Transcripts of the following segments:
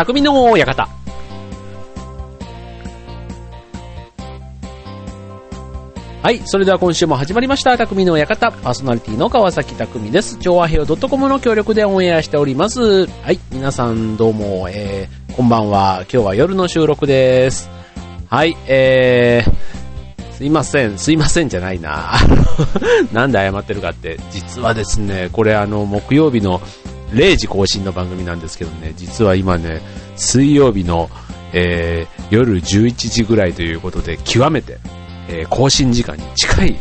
匠の館。はい。それでは今週も始まりました。匠の館。パーソナリティの川崎匠です。調和平洋 .com の協力でオンエアしております。はい。皆さんどうも、えー、こんばんは。今日は夜の収録です。はい。えー、すいません。すいませんじゃないな。なんで謝ってるかって。実はですね、これあの、木曜日の0時更新の番組なんですけどね、実は今ね、水曜日の、えー、夜11時ぐらいということで、極めて、えー、更新時間に近い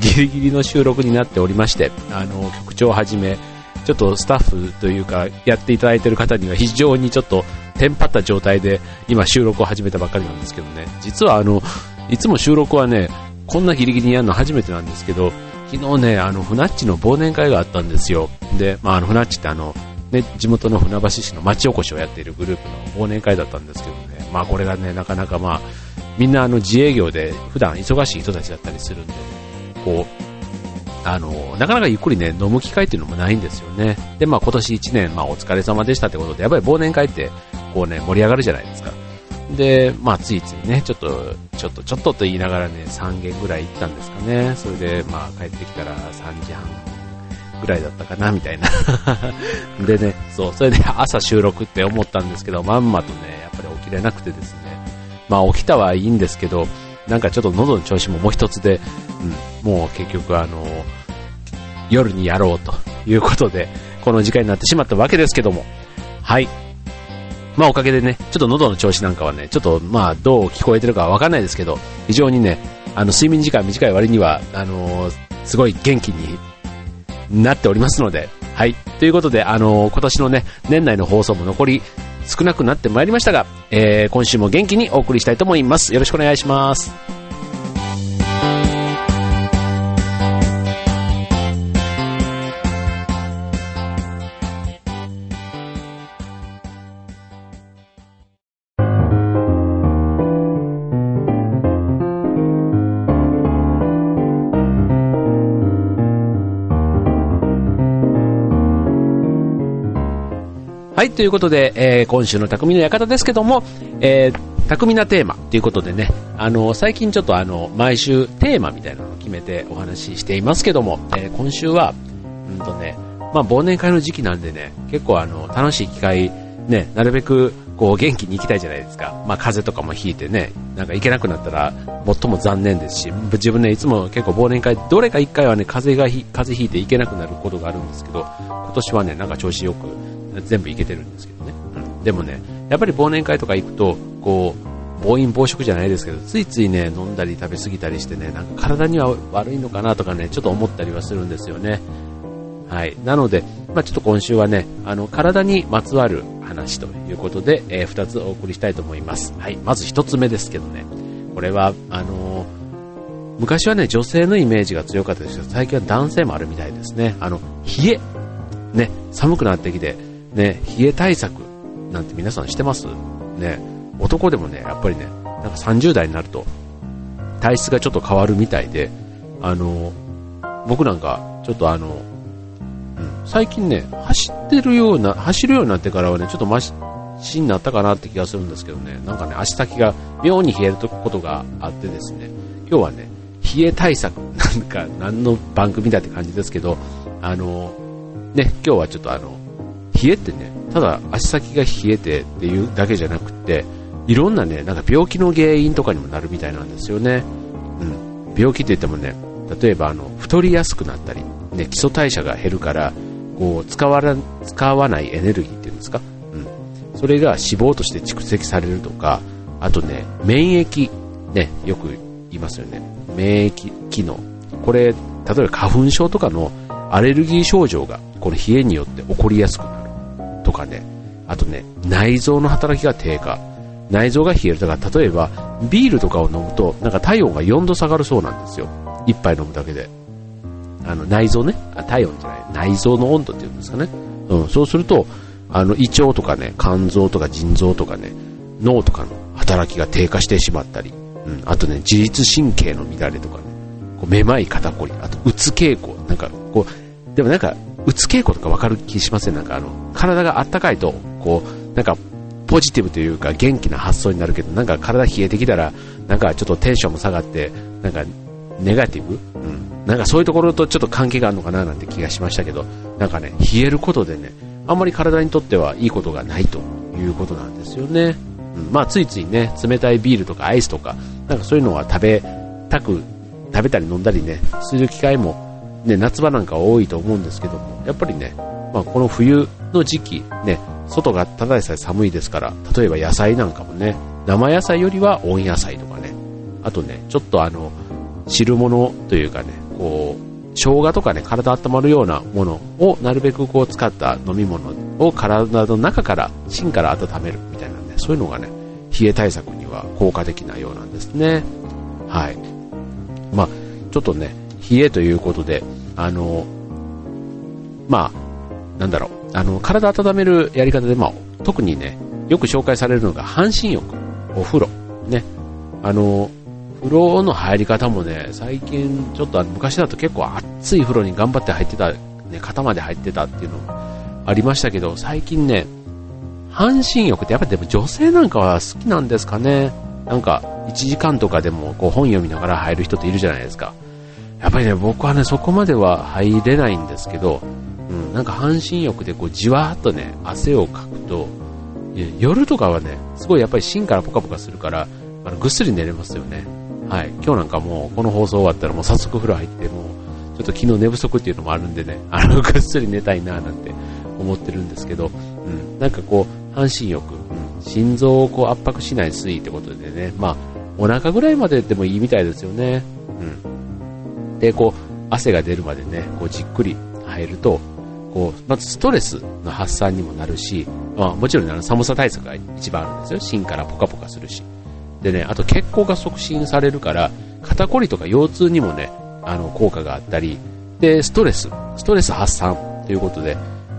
ギリギリの収録になっておりまして、あの、局長をはじめ、ちょっとスタッフというか、やっていただいている方には非常にちょっとテンパった状態で今収録を始めたばっかりなんですけどね、実はあの、いつも収録はね、こんなギリギリにやるの初めてなんですけど、昨日ね、あの、船っちの忘年会があったんですよ。で、まあ、あの、船っちってあの、ね、地元の船橋市の町おこしをやっているグループの忘年会だったんですけどね、まあこれがね、なかなかまあ、みんなあの自営業で普段忙しい人たちだったりするんで、こう、あの、なかなかゆっくりね、飲む機会っていうのもないんですよね。で、まあ今年1年、まあお疲れ様でしたってことで、やっぱり忘年会って、こうね、盛り上がるじゃないですか。で、まあついついね、ちょっと、ちょっと、ちょっとと言いながらね、3軒ぐらい行ったんですかね。それで、まあ帰ってきたら3時半ぐらいだったかな、みたいな。でね、そう、それで朝収録って思ったんですけど、まんまとね、やっぱり起きれなくてですね、まあ起きたはいいんですけど、なんかちょっと喉の調子ももう一つで、うん、もう結局あの、夜にやろうということで、この時間になってしまったわけですけども、はい。まあおかげでね、ちょっと喉の調子なんかはね、ちょっとまあどう聞こえてるかわかんないですけど、非常にね、あの睡眠時間短い割には、あのー、すごい元気になっておりますので、はい。ということで、あのー、今年のね、年内の放送も残り少なくなってまいりましたが、えー、今週も元気にお送りしたいと思います。よろしくお願いします。ということで、えー、今週の匠の館ですけども、えー、匠なテーマということでね、あの、最近ちょっとあの、毎週テーマみたいなのを決めてお話ししていますけども、えー、今週は、うんとね、まあ、忘年会の時期なんでね、結構あの、楽しい機会、ね、なるべく、こう、元気に行きたいじゃないですか。まあ、風邪とかもひいてね、なんか行けなくなったら、最も残念ですし、自分ね、いつも結構忘年会、どれか一回はね、風邪がひ、風邪ひいて行けなくなることがあるんですけど、今年はね、なんか調子よく、全部いけてるんですけどね。うん。でもね、やっぱり忘年会とか行くと、こう、暴飲暴食じゃないですけど、ついついね、飲んだり食べ過ぎたりしてね、なんか体には悪いのかなとかね、ちょっと思ったりはするんですよね。はい。なので、まあ、ちょっと今週はね、あの、体にまつわる話ということで、えー、2つお送りしたいと思います。はい。まず1つ目ですけどね、これは、あのー、昔はね、女性のイメージが強かったですけど、最近は男性もあるみたいですね。あの、冷え。ね、寒くなってきて、ね、冷え対策なんて皆さんしてます？ね、男でもね、やっぱりね、なんか30代になると体質がちょっと変わるみたいで、あの、僕なんかちょっとあの、うん、最近ね、走ってるような、走るようになってからはね、ちょっとマシになったかなって気がするんですけどね、なんかね、足先が妙に冷えることがあってですね、今日はね、冷え対策、なんか何の番組だって感じですけど、あの、ね、今日はちょっとあの、冷えってね、ただ足先が冷えてっていうだけじゃなくて、いろんなね、なんか病気の原因とかにもなるみたいなんですよね。うん。病気って言ってもね、例えばあの、太りやすくなったり、ね、基礎代謝が減るから、こう、使わら、使わないエネルギーっていうんですか？うん。それが脂肪として蓄積されるとか、あとね、免疫、ね、よく言いますよね。免疫機能。これ、例えば花粉症とかのアレルギー症状が、この冷えによって起こりやすくなる。とかね、あとね、内臓の働きが低下。内臓が冷える。だから例えば、ビールとかを飲むと、なんか体温が4度下がるそうなんですよ。一杯飲むだけで。あの、内臓ね。あ体温じゃない。内臓の温度っていうんですかね。うん、そうすると、あの、胃腸とかね、肝臓とか腎臓とかね、脳とかの働きが低下してしまったり、うん、あとね、自律神経の乱れとかね、こうめまい肩こり、あと、うつ傾向、なんか、こう、でもなんか、うつ傾向とかわかる気しません？なんかあの、体があったかいと、こう、なんか、ポジティブというか元気な発想になるけど、なんか体冷えてきたら、なんかちょっとテンションも下がって、なんかネガティブ？うん。なんかそういうところとちょっと関係があるのかななんて気がしましたけど、なんかね、冷えることでね、あんまり体にとってはいいことがないということなんですよね。うん、まあついついね、冷たいビールとかアイスとか、なんかそういうのは食べたく、食べたり飲んだりね、する機会も、ね、夏場なんか多いと思うんですけど、やっぱりね、まあこの冬の時期、ね、外がただでさえ寒いですから、例えば野菜なんかもね、生野菜よりは温野菜とかね、あとね、ちょっとあの、汁物というかね、こう、生姜とかね、体温まるようなものをなるべくこう使った飲み物を体の中から、芯から温めるみたいなね、そういうのがね、冷え対策には効果的なようなんですね。はい。まあ、ちょっとね、冷えということで、あの、まあ、なんだろう、あの、体温めるやり方で、まあ、特にね、よく紹介されるのが半身浴、お風呂、ね。あの、風呂の入り方もね、最近ちょっと昔だと結構熱い風呂に頑張って入ってた、ね、肩まで入ってたっていうのありましたけど、最近ね、半身浴ってやっぱでも女性なんかは好きなんですかね。なんか、1時間とかでもこう本読みながら入る人っているじゃないですか。やっぱりね、僕はね、そこまでは入れないんですけど、うん、なんか半身浴でこうじわーっとね、汗をかくと、夜とかはね、すごいやっぱり芯からポカポカするから、あのぐっすり寝れますよね。はい。今日なんかもう、この放送終わったらもう早速風呂入って、もう、ちょっと昨日寝不足っていうのもあるんでね、あの、ぐっすり寝たいななんて思ってるんですけど、うん。なんかこう、半身浴、うん。心臓をこう圧迫しない水位ってことでね、まあ、お腹ぐらいまででもいいみたいですよね。うん。で、こう、汗が出るまでね、こうじっくり入ると、こう、まずストレスの発散にもなるし、まあもちろんあの寒さ対策が一番あるんですよ。芯からポカポカするし。でね、あと血行が促進されるから、肩こりとか腰痛にもね、あの、効果があったり、で、ストレス、ストレス発散ということで、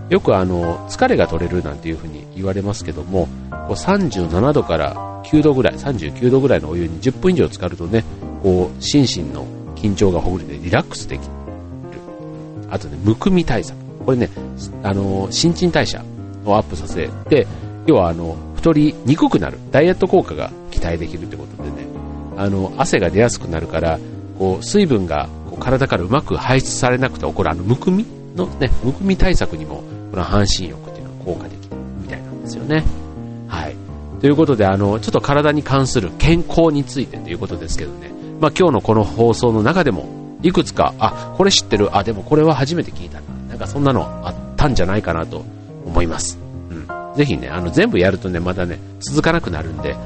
よくあの、疲れが取れるなんていうふうに言われますけども、こう37度から9度ぐらい、39度ぐらいのお湯に10分以上浸かるとね、こう、心身の緊張がほぐれてリラックスできる。あとね、むくみ対策。これね、あの、新陳代謝をアップさせて、要はあの、太りにくくなる、ダイエット効果が期待できるってことでね、あの、汗が出やすくなるから、こう、水分がこう体からうまく排出されなくて起こるあの、むくみのね、むくみ対策にも、この半身浴っていうのは効果的みたいなんですよね。はい。ということで、あの、ちょっと体に関する健康についてということですけどね、まあ今日のこの放送の中でも、いくつか、あ、これ知ってる、あ、でもこれは初めて聞いた、かそんなのあったんじゃないかなと思います。うん。ぜひね、あの、全部やるとね、またね、続かなくなるんで、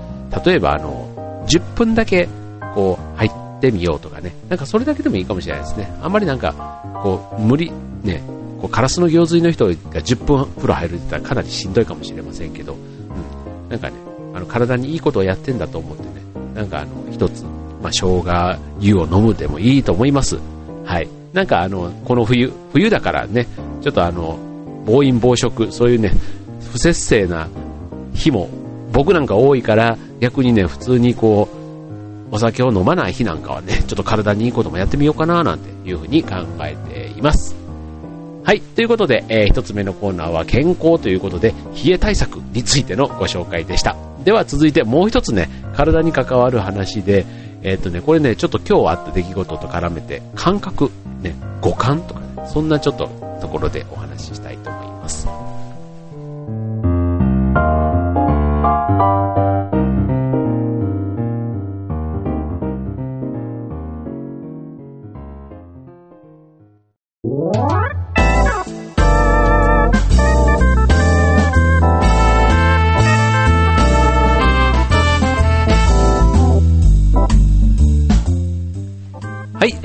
例えばあの、10分だけ、こう、入ってみようとかね。なんかそれだけでもいいかもしれないですね。あんまりなんか、こう、無理、ね、こう、カラスの行水の人が10分風呂入るって言ったらかなりしんどいかもしれませんけど、うん。なんかね、あの、体にいいことをやってんだと思ってね、なんかあの、一つ、まあ、生姜湯を飲むでもいいと思います。なんかあの、この冬、冬だからね、ちょっとあの、暴飲暴食、そういうね、不節制な日も僕なんか多いから逆にね、普通にこう、お酒を飲まない日なんかはね、ちょっと体にいいこともやってみようかななんていうふうに考えています。はい。ということで、えー、一つ目のコーナーは健康ということで、冷え対策についてのご紹介でした。では続いてもう一つね、体に関わる話で、えっ、ー、とね、これね、ちょっと今日あった出来事と絡めて、感覚、ね、五感とかね、そんなちょっとところでお話ししたいと思います。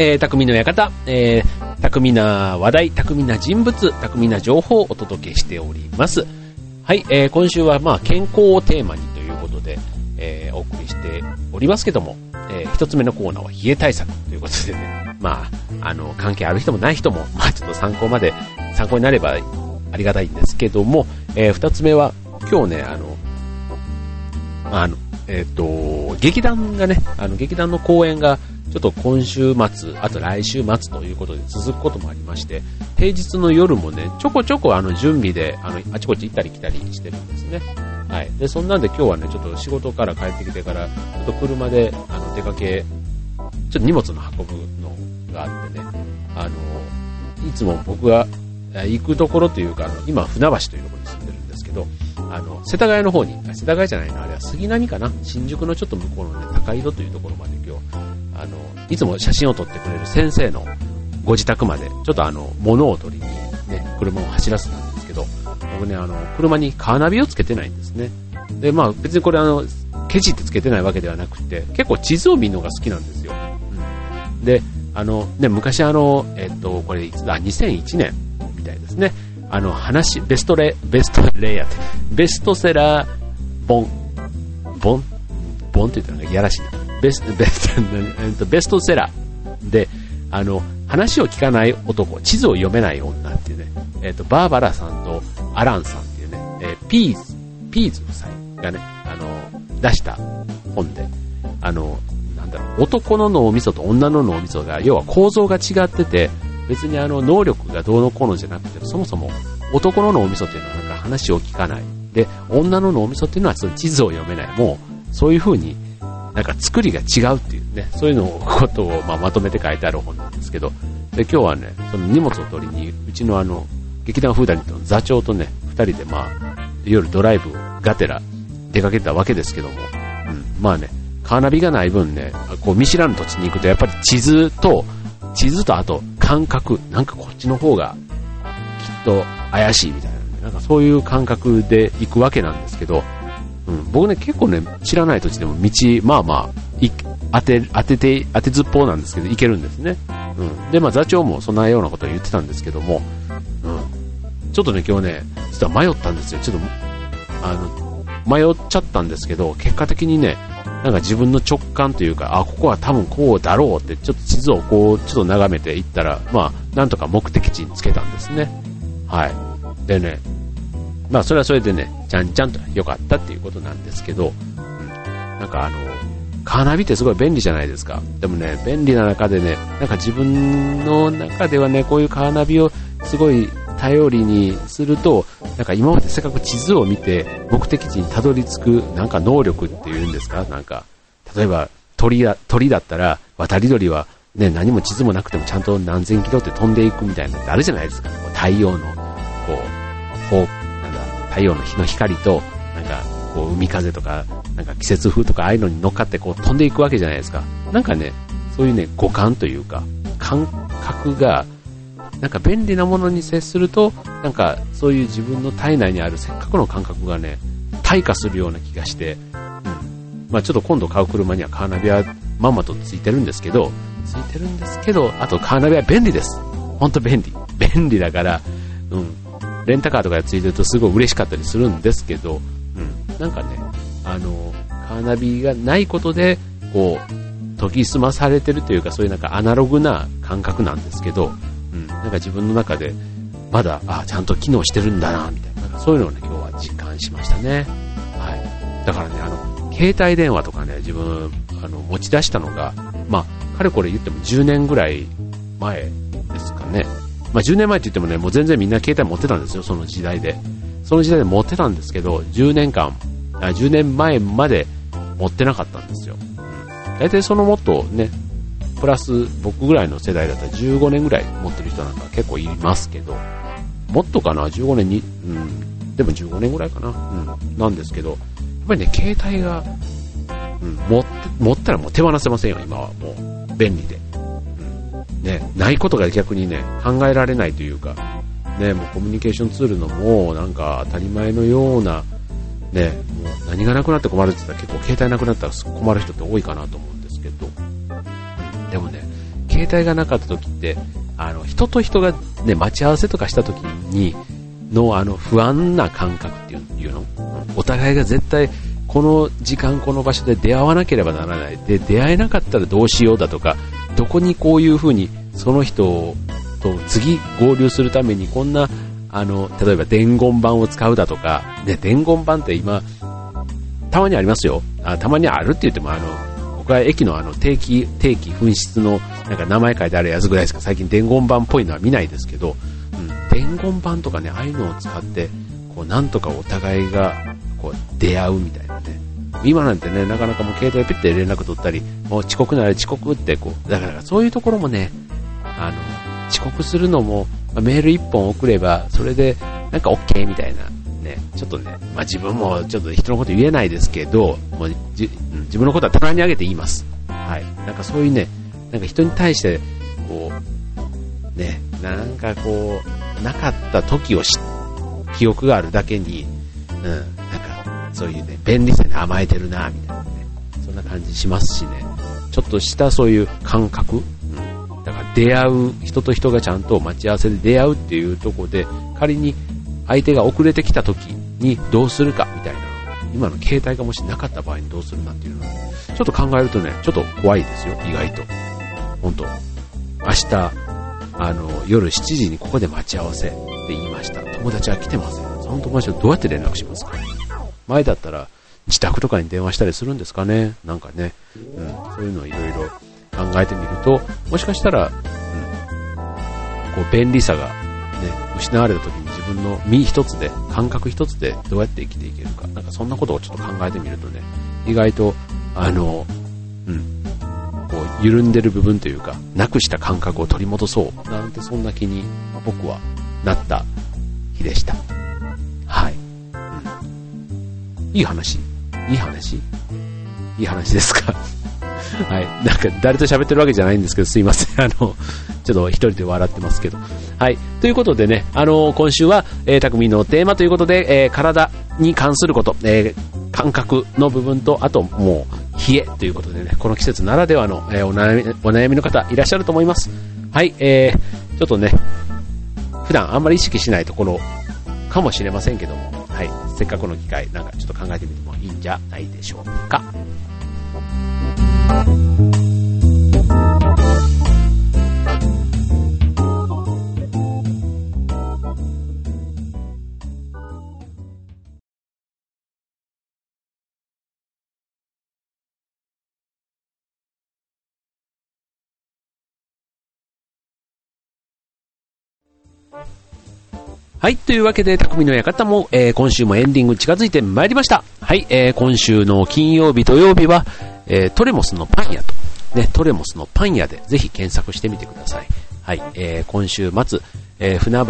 えー、匠の館、えー、匠な話題、匠な人物、匠な情報をお届けしております。はい、えー、今週はまあ健康をテーマにということで、えー、お送りしておりますけども、えー、一つ目のコーナーは冷え対策ということでね、まあ、あの、関係ある人もない人も、まあちょっと参考まで、参考になればありがたいんですけども、えー、二つ目は、今日ね、あの、あの、えっ、ー、と、劇団がね、あの、劇団の公演がちょっと今週末、あと来週末ということで続くこともありまして、平日の夜もね、ちょこちょこあの準備で、あの、あちこち行ったり来たりしてるんですね。はい。で、そんなんで今日はね、ちょっと仕事から帰ってきてから、ちょっと車で、あの、出かけ、ちょっと荷物の運ぶのがあってね、あの、いつも僕が行くところというか、あの、今、船橋というところに住んでるんですけど、あの、世田谷の方に、世田谷じゃないな、あれは杉並かな新宿のちょっと向こうのね、高井戸というところまで今日、あの、いつも写真を撮ってくれる先生のご自宅まで、ちょっとあの、物を取りにね、車を走らせたんですけど、僕ね、あの、車にカーナビをつけてないんですね。で、まあ別にこれあの、ケチってつけてないわけではなくて、結構地図を見るのが好きなんですよ。うん。で、あの、ね、昔あの、えっと、これいつだ、2001年みたいですね。あの、話、ベストレ、ベストレイヤーって、ベストセラー本、本？本って言ったらね、やらしいな。ベスト、ベス ト、ベストセラーで、あの、話を聞かない男、地図を読めない女っていうね、えっ、と、バーバラさんとアランさんっていうね、えー、ピーズ、ピーズ夫妻がね、あの、出した本で、あの、なんだろう、男の脳みそと女の脳みそが、要は構造が違ってて、別にあの、能力がどうのこうのじゃなくて、そもそも男の脳みそっていうのはなんか話を聞かない。で、女の脳みそっていうのはその地図を読めない。もう、そういう風になんか作りが違うっていうね、そういうのことをまあまとめて書いてある本なんですけど、で、今日はね、その荷物を取りに、うちのあの、劇団フーダニットの座長とね、二人でまあ、夜ドライブがてら出かけたわけですけども、うん、まあね、カーナビがない分ね、こう見知らぬ土地に行くとやっぱり地図と、地図とあと感覚、なんかこっちの方がきっと怪しいみたいな、なんかそういう感覚で行くわけなんですけど、うん、僕ね、結構ね、知らない土地でも道、まあまあ、当て、当てて、当てずっぽうなんですけど、行けるんですね。うん。で、まあ座長もそんなようなことを言ってたんですけども、うん。ちょっとね、今日ね、実は迷ったんですよ。ちょっと、あの、迷っちゃったんですけど、結果的にね、なんか自分の直感というか、あ、ここは多分こうだろうって、ちょっと地図をこう、ちょっと眺めていったら、まあ、なんとか目的地につけたんですね。はい。でね、まあそれはそれでね、ちゃんちゃんと良かったっていうことなんですけど、うん、なんかあの、カーナビってすごい便利じゃないですか。でもね、便利な中でね、なんか自分の中ではね、こういうカーナビをすごい頼りにすると、なんか今までせっかく地図を見て目的地にたどり着くなんか能力っていうんですか？なんか、例えば鳥だ鳥だったら渡り鳥はね、何も地図もなくてもちゃんと何千キロって飛んでいくみたいなのってあるじゃないですか。太陽の、こう、方太陽の日の光と、なんか、こう、海風とか、なんか季節風とか、ああいうのに乗っかってこう飛んでいくわけじゃないですか。なんかね、そういうね、五感というか、感覚が、なんか便利なものに接すると、なんかそういう自分の体内にあるせっかくの感覚がね、退化するような気がして、うん。まあちょっと今度買う車にはカーナビはまんまとついてるんですけど、ついてるんですけど、あとカーナビは便利です。ほんと便利。便利だから、うん。レンタカーとかでついてるとすごい嬉しかったりするんですけど、うん、なんかね、あの、カーナビがないことで、こう、研ぎ澄まされてるというか、そういうなんかアナログな感覚なんですけど、うん、なんか自分の中で、まだ、あ、ちゃんと機能してるんだな、みたいな、そういうのをね、今日は実感しましたね。はい。だからね、あの、携帯電話とかね、自分、あの、持ち出したのが、まあ、かれこれ言っても10年ぐらい前ですかね。まあ、10年前って言ってもね、もう全然みんな携帯持ってたんですよ、その時代で。その時代で持ってたんですけど、10年間、あ10年前まで持ってなかったんですよ。大体そのもっとね、プラス僕ぐらいの世代だったら15年ぐらい持ってる人なんか結構いますけど、もっとかな、15年に、うん、でも15年ぐらいかな、うん、なんですけど、やっぱりね、携帯が、うん、持って、持ったらもう手放せませんよ、今はもう。便利で。ね、ないことが逆にね、考えられないというか、ね、もうコミュニケーションツールのもうなんか当たり前のような、ね、もう何がなくなって困るって言ったら結構携帯なくなったら困る人って多いかなと思うんですけど、でもね、携帯がなかった時って、あの、人と人がね、待ち合わせとかした時に、のあの不安な感覚っていうのお互いが絶対この時間この場所で出会わなければならない。で出会えなかったらどうしようだとかどこにこういう風にその人と次合流するためにこんなあの例えば伝言板を使うだとか、ね、伝言板って今たまにありますよあたまにあるって言ってもあの僕は駅のあの定期定期紛失のなんか名前書いてあるやつぐらいしか最近伝言板っぽいのは見ないですけど、うん、伝言板とかねああいうのを使ってこうなんとかお互いがこう、出会うみたいな。今なんてね、なかなかもう携帯ピッて連絡取ったり、もう遅刻なら遅刻ってこう、だからそういうところもね、あの、遅刻するのも、メール1本送れば、それでなんか OK みたいな、ね、ちょっとね、まあ自分もちょっと人のこと言えないですけど、もうじ自分のことは棚に上げて言います。はい。なんかそういうね、なんか人に対して、こう、ね、なんかこう、なかった時を知記憶があるだけに、うん、そういうね、便利さに甘えてるな、みたいなね、そんな感じしますしね、ちょっとしたそういう感覚、うん、だから出会う、人と人がちゃんと待ち合わせで出会うっていうとこで、仮に相手が遅れてきた時にどうするか、みたいな、今の携帯がもしなかった場合にどうするなっていうのは、ちょっと考えるとね、ちょっと怖いですよ、意外と。本当明日、あの、夜7時にここで待ち合わせ。って言いました。友達は来てません。その友達はどうやって連絡しますか？前だったら自宅とかに電話したりするんですかね。なんかね、うん、そういうのをいろいろ考えてみると、もしかしたら、うん、こう便利さがね、失われた時に自分の身一つで、感覚一つでどうやって生きていけるか、なんかそんなことをちょっと考えてみるとね、意外と、あの、うん、こう緩んでる部分というか、なくした感覚を取り戻そう。なんてそんな気に僕はなった日でした。い。い話いい話？いい話ですか？はい。なんか、誰と喋ってるわけじゃないんですけど、すいません。あの、ちょっと一人で笑ってますけど。はい。ということでね、あの、今週は、えー、匠のテーマということで、えー、体に関すること、えー、感覚の部分と、あと、もう、冷えということでね、この季節ならではの、えー、お悩み、お悩みの方いらっしゃると思います。はい。えー、ちょっとね、普段あんまり意識しないところかもしれませんけども、せっかくの機会、なんかちょっと考えてみてもいいんじゃないでしょうか。はい。というわけで、匠の館も、えー、今週もエンディング近づいてまいりました。はい。えー、今週の金曜日、土曜日は、えー、トレモスのパン屋と、ね、トレモスのパン屋でぜひ検索してみてください。はい。えー、今週末、えー、船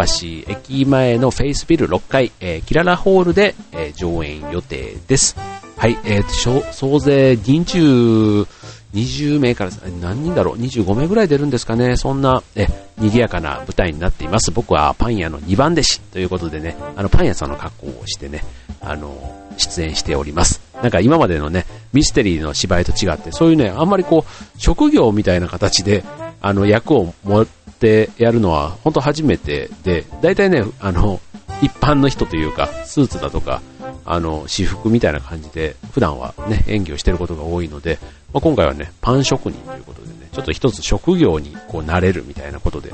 橋駅前のフェイスビル6階、えー、キララホールで、えー、上演予定です。はい。えー、総勢20、20名から何人だろう ?25 名ぐらい出るんですかね？そんな、え、賑やかな舞台になっています。僕はパン屋の2番弟子ということでね、あのパン屋さんの格好をしてね、あの、出演しております。なんか今までのね、ミステリーの芝居と違って、そういうね、あんまりこう、職業みたいな形で、あの、役を持ってやるのは、本当初めてで、大体ね、あの、一般の人というか、スーツだとか、あの、私服みたいな感じで、普段はね、演技をしてることが多いので、まあ、今回はね、パン職人ということでね、ちょっと一つ職業にこうなれるみたいなことで、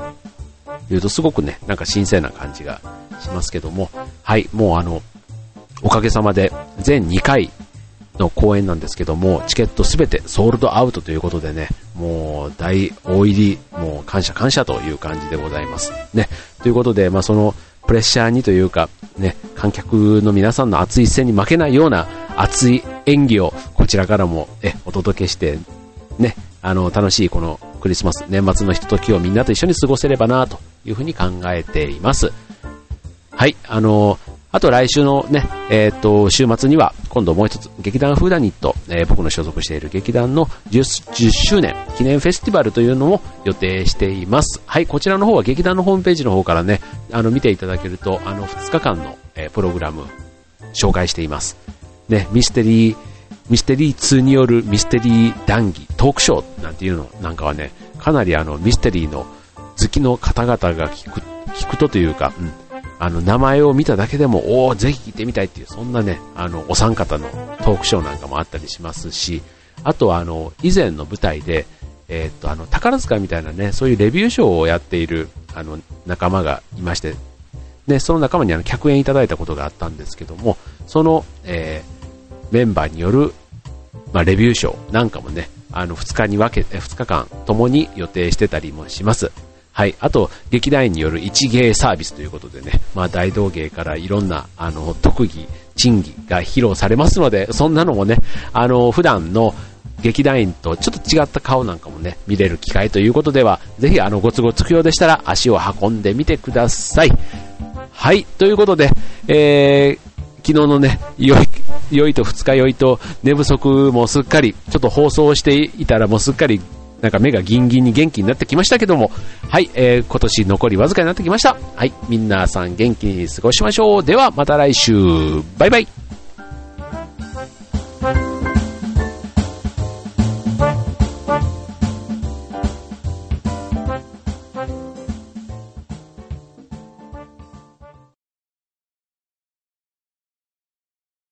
言うとすごくね、なんか新鮮な感じがしますけども、はい、もうあの、おかげさまで全2回の公演なんですけども、チケットすべてソールドアウトということでね、もう大大入り、もう感謝感謝という感じでございます。ね。ということで、まあそのプレッシャーにというか、ね、観客の皆さんの熱い視線に負けないような熱い演技をこちらからもえお届けして、ね、あの、楽しいこのクリスマス、年末のひとときをみんなと一緒に過ごせればなというふうに考えています。はい、あのあと来週のね、えっ、ー、と、週末には、今度もう一つ、劇団フーダニット、えー、僕の所属している劇団の 10, 10, 周年記念フェスティバルというのも予定しています。はい、こちらの方は劇団のホームページの方からね、あの、見ていただけると、あの、2日間の、えー、プログラム、紹介しています。ね、ミステリー、ミステリー2によるミステリー談義、トークショーなんていうのなんかはね、かなりあの、ミステリーの好きの方々が聞く、聞くとというか、うん、あの、名前を見ただけでも、おおぜひ聞いてみたいっていう、そんなね、あの、お三方のトークショーなんかもあったりしますし、あとはあの、以前の舞台で、えー、っと、あの、宝塚みたいなね、そういうレビューショーをやっている、あの、仲間がいまして、で、その仲間にあの、客演いただいたことがあったんですけども、その、えー、メンバーによる、まあ、レビューショーなんかもね、あの、2日に分けて、2日間ともに予定してたりもします。はい。あと、劇団員による一芸サービスということでね、まあ、大道芸からいろんな、あの、特技、珍技が披露されますので、そんなのもね、あの、普段の劇団員とちょっと違った顔なんかもね、見れる機会ということでは、ぜひあの、ご都合つくようでしたら足を運んでみてください。はい、ということで、えー、昨日のね、良い、良いと二日酔いと寝不足もすっかり、ちょっと放送していたらもうすっかり、なんか目がギンギンに元気になってきましたけども、はい、えー、今年残りわずかになってきました。はい、みんなさん元気に過ごしましょう。ではまた来週、バイバイ。